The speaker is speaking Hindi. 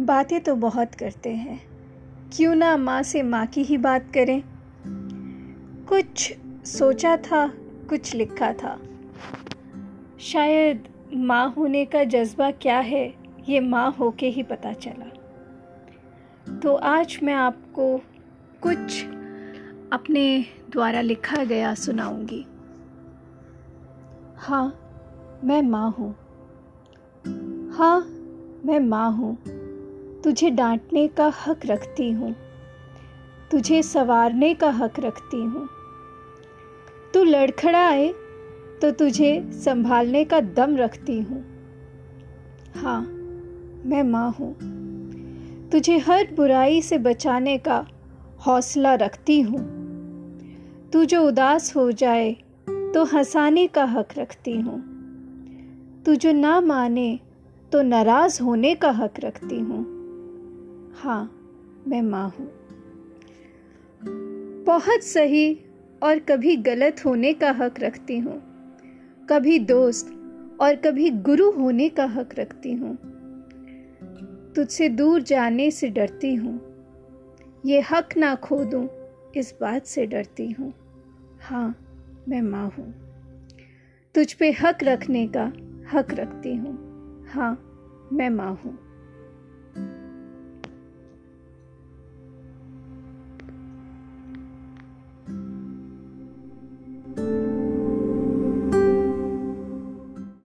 बातें तो बहुत करते हैं। क्यों ना माँ से माँ की ही बात करें। कुछ सोचा था, कुछ लिखा था। शायद माँ होने का जज्बा क्या है, ये माँ होके ही पता चला। तो आज मैं आपको कुछ अपने द्वारा लिखा गया सुनाऊँगी। हाँ मैं माँ हूँ। हाँ मैं माँ हूँ। तुझे डांटने का हक रखती हूँ। तुझे सवारने का हक रखती हूँ। तू लड़खड़ाए तो तुझे संभालने का दम रखती हूँ। हाँ मैं माँ हूँ। तुझे हर बुराई से बचाने का हौसला रखती हूँ। तू जो उदास हो जाए तो हंसाने का हक रखती हूँ। तू जो ना माने तो नाराज़ होने का हक रखती हूँ। हाँ मैं माँ हूँ। बहुत सही और कभी गलत होने का हक रखती हूँ। कभी दोस्त और कभी गुरु होने का हक रखती हूँ। तुझसे दूर जाने से डरती हूँ। ये हक ना खो दूँ इस बात से डरती हूँ। हाँ मैं माँ हूँ। तुझ पे हक रखने का हक रखती हूँ। हाँ मैं माँ हूँ।